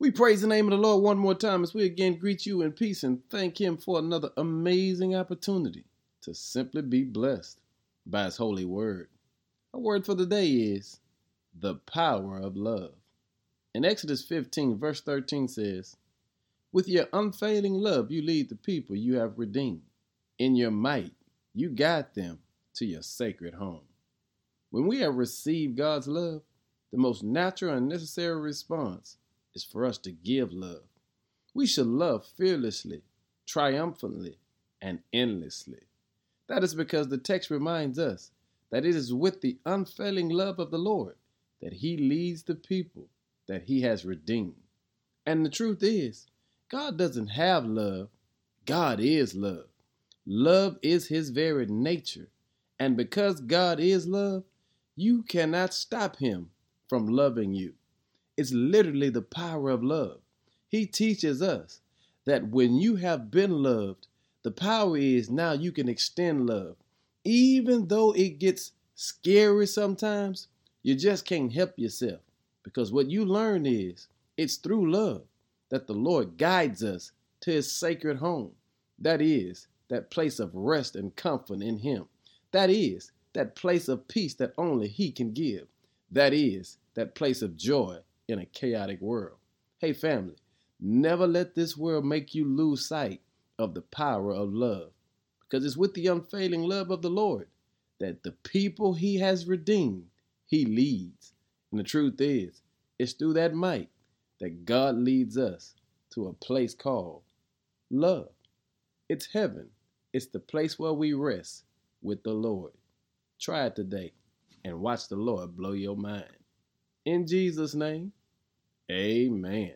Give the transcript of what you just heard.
We praise the name of the Lord one more time as we again greet you in peace and thank Him for another amazing opportunity to simply be blessed by His holy word. Our word for the day is the power of love. In Exodus 15, verse 13 says, With your unfailing love, you lead the people you have redeemed. In your might, you guide them to your sacred home. When we have received God's love, the most natural and necessary response is for us to give love. We should love fearlessly, triumphantly, and endlessly. That is because the text reminds us that it is with the unfailing love of the Lord that He leads the people that He has redeemed. And the truth is, God doesn't have love, God is love. Love is His very nature. And because God is love, you cannot stop Him from loving you. It's literally the power of love. He teaches us that when you have been loved, the power is now you can extend love. Even though it gets scary sometimes, you just can't help yourself. Because what you learn is it's through love that the Lord guides us to his sacred home. That is, that place of rest and comfort in him. That is, that place of peace that only he can give. That is, that place of joy in a chaotic world. Hey, family, never let this world make you lose sight of the power of love, because it's with the unfailing love of the Lord that the people he has redeemed, he leads. And the truth is, it's through that might that God leads us to a place called love. It's heaven. It's the place where we rest with the Lord. Try it today and watch the Lord blow your mind. In Jesus' name, Amen.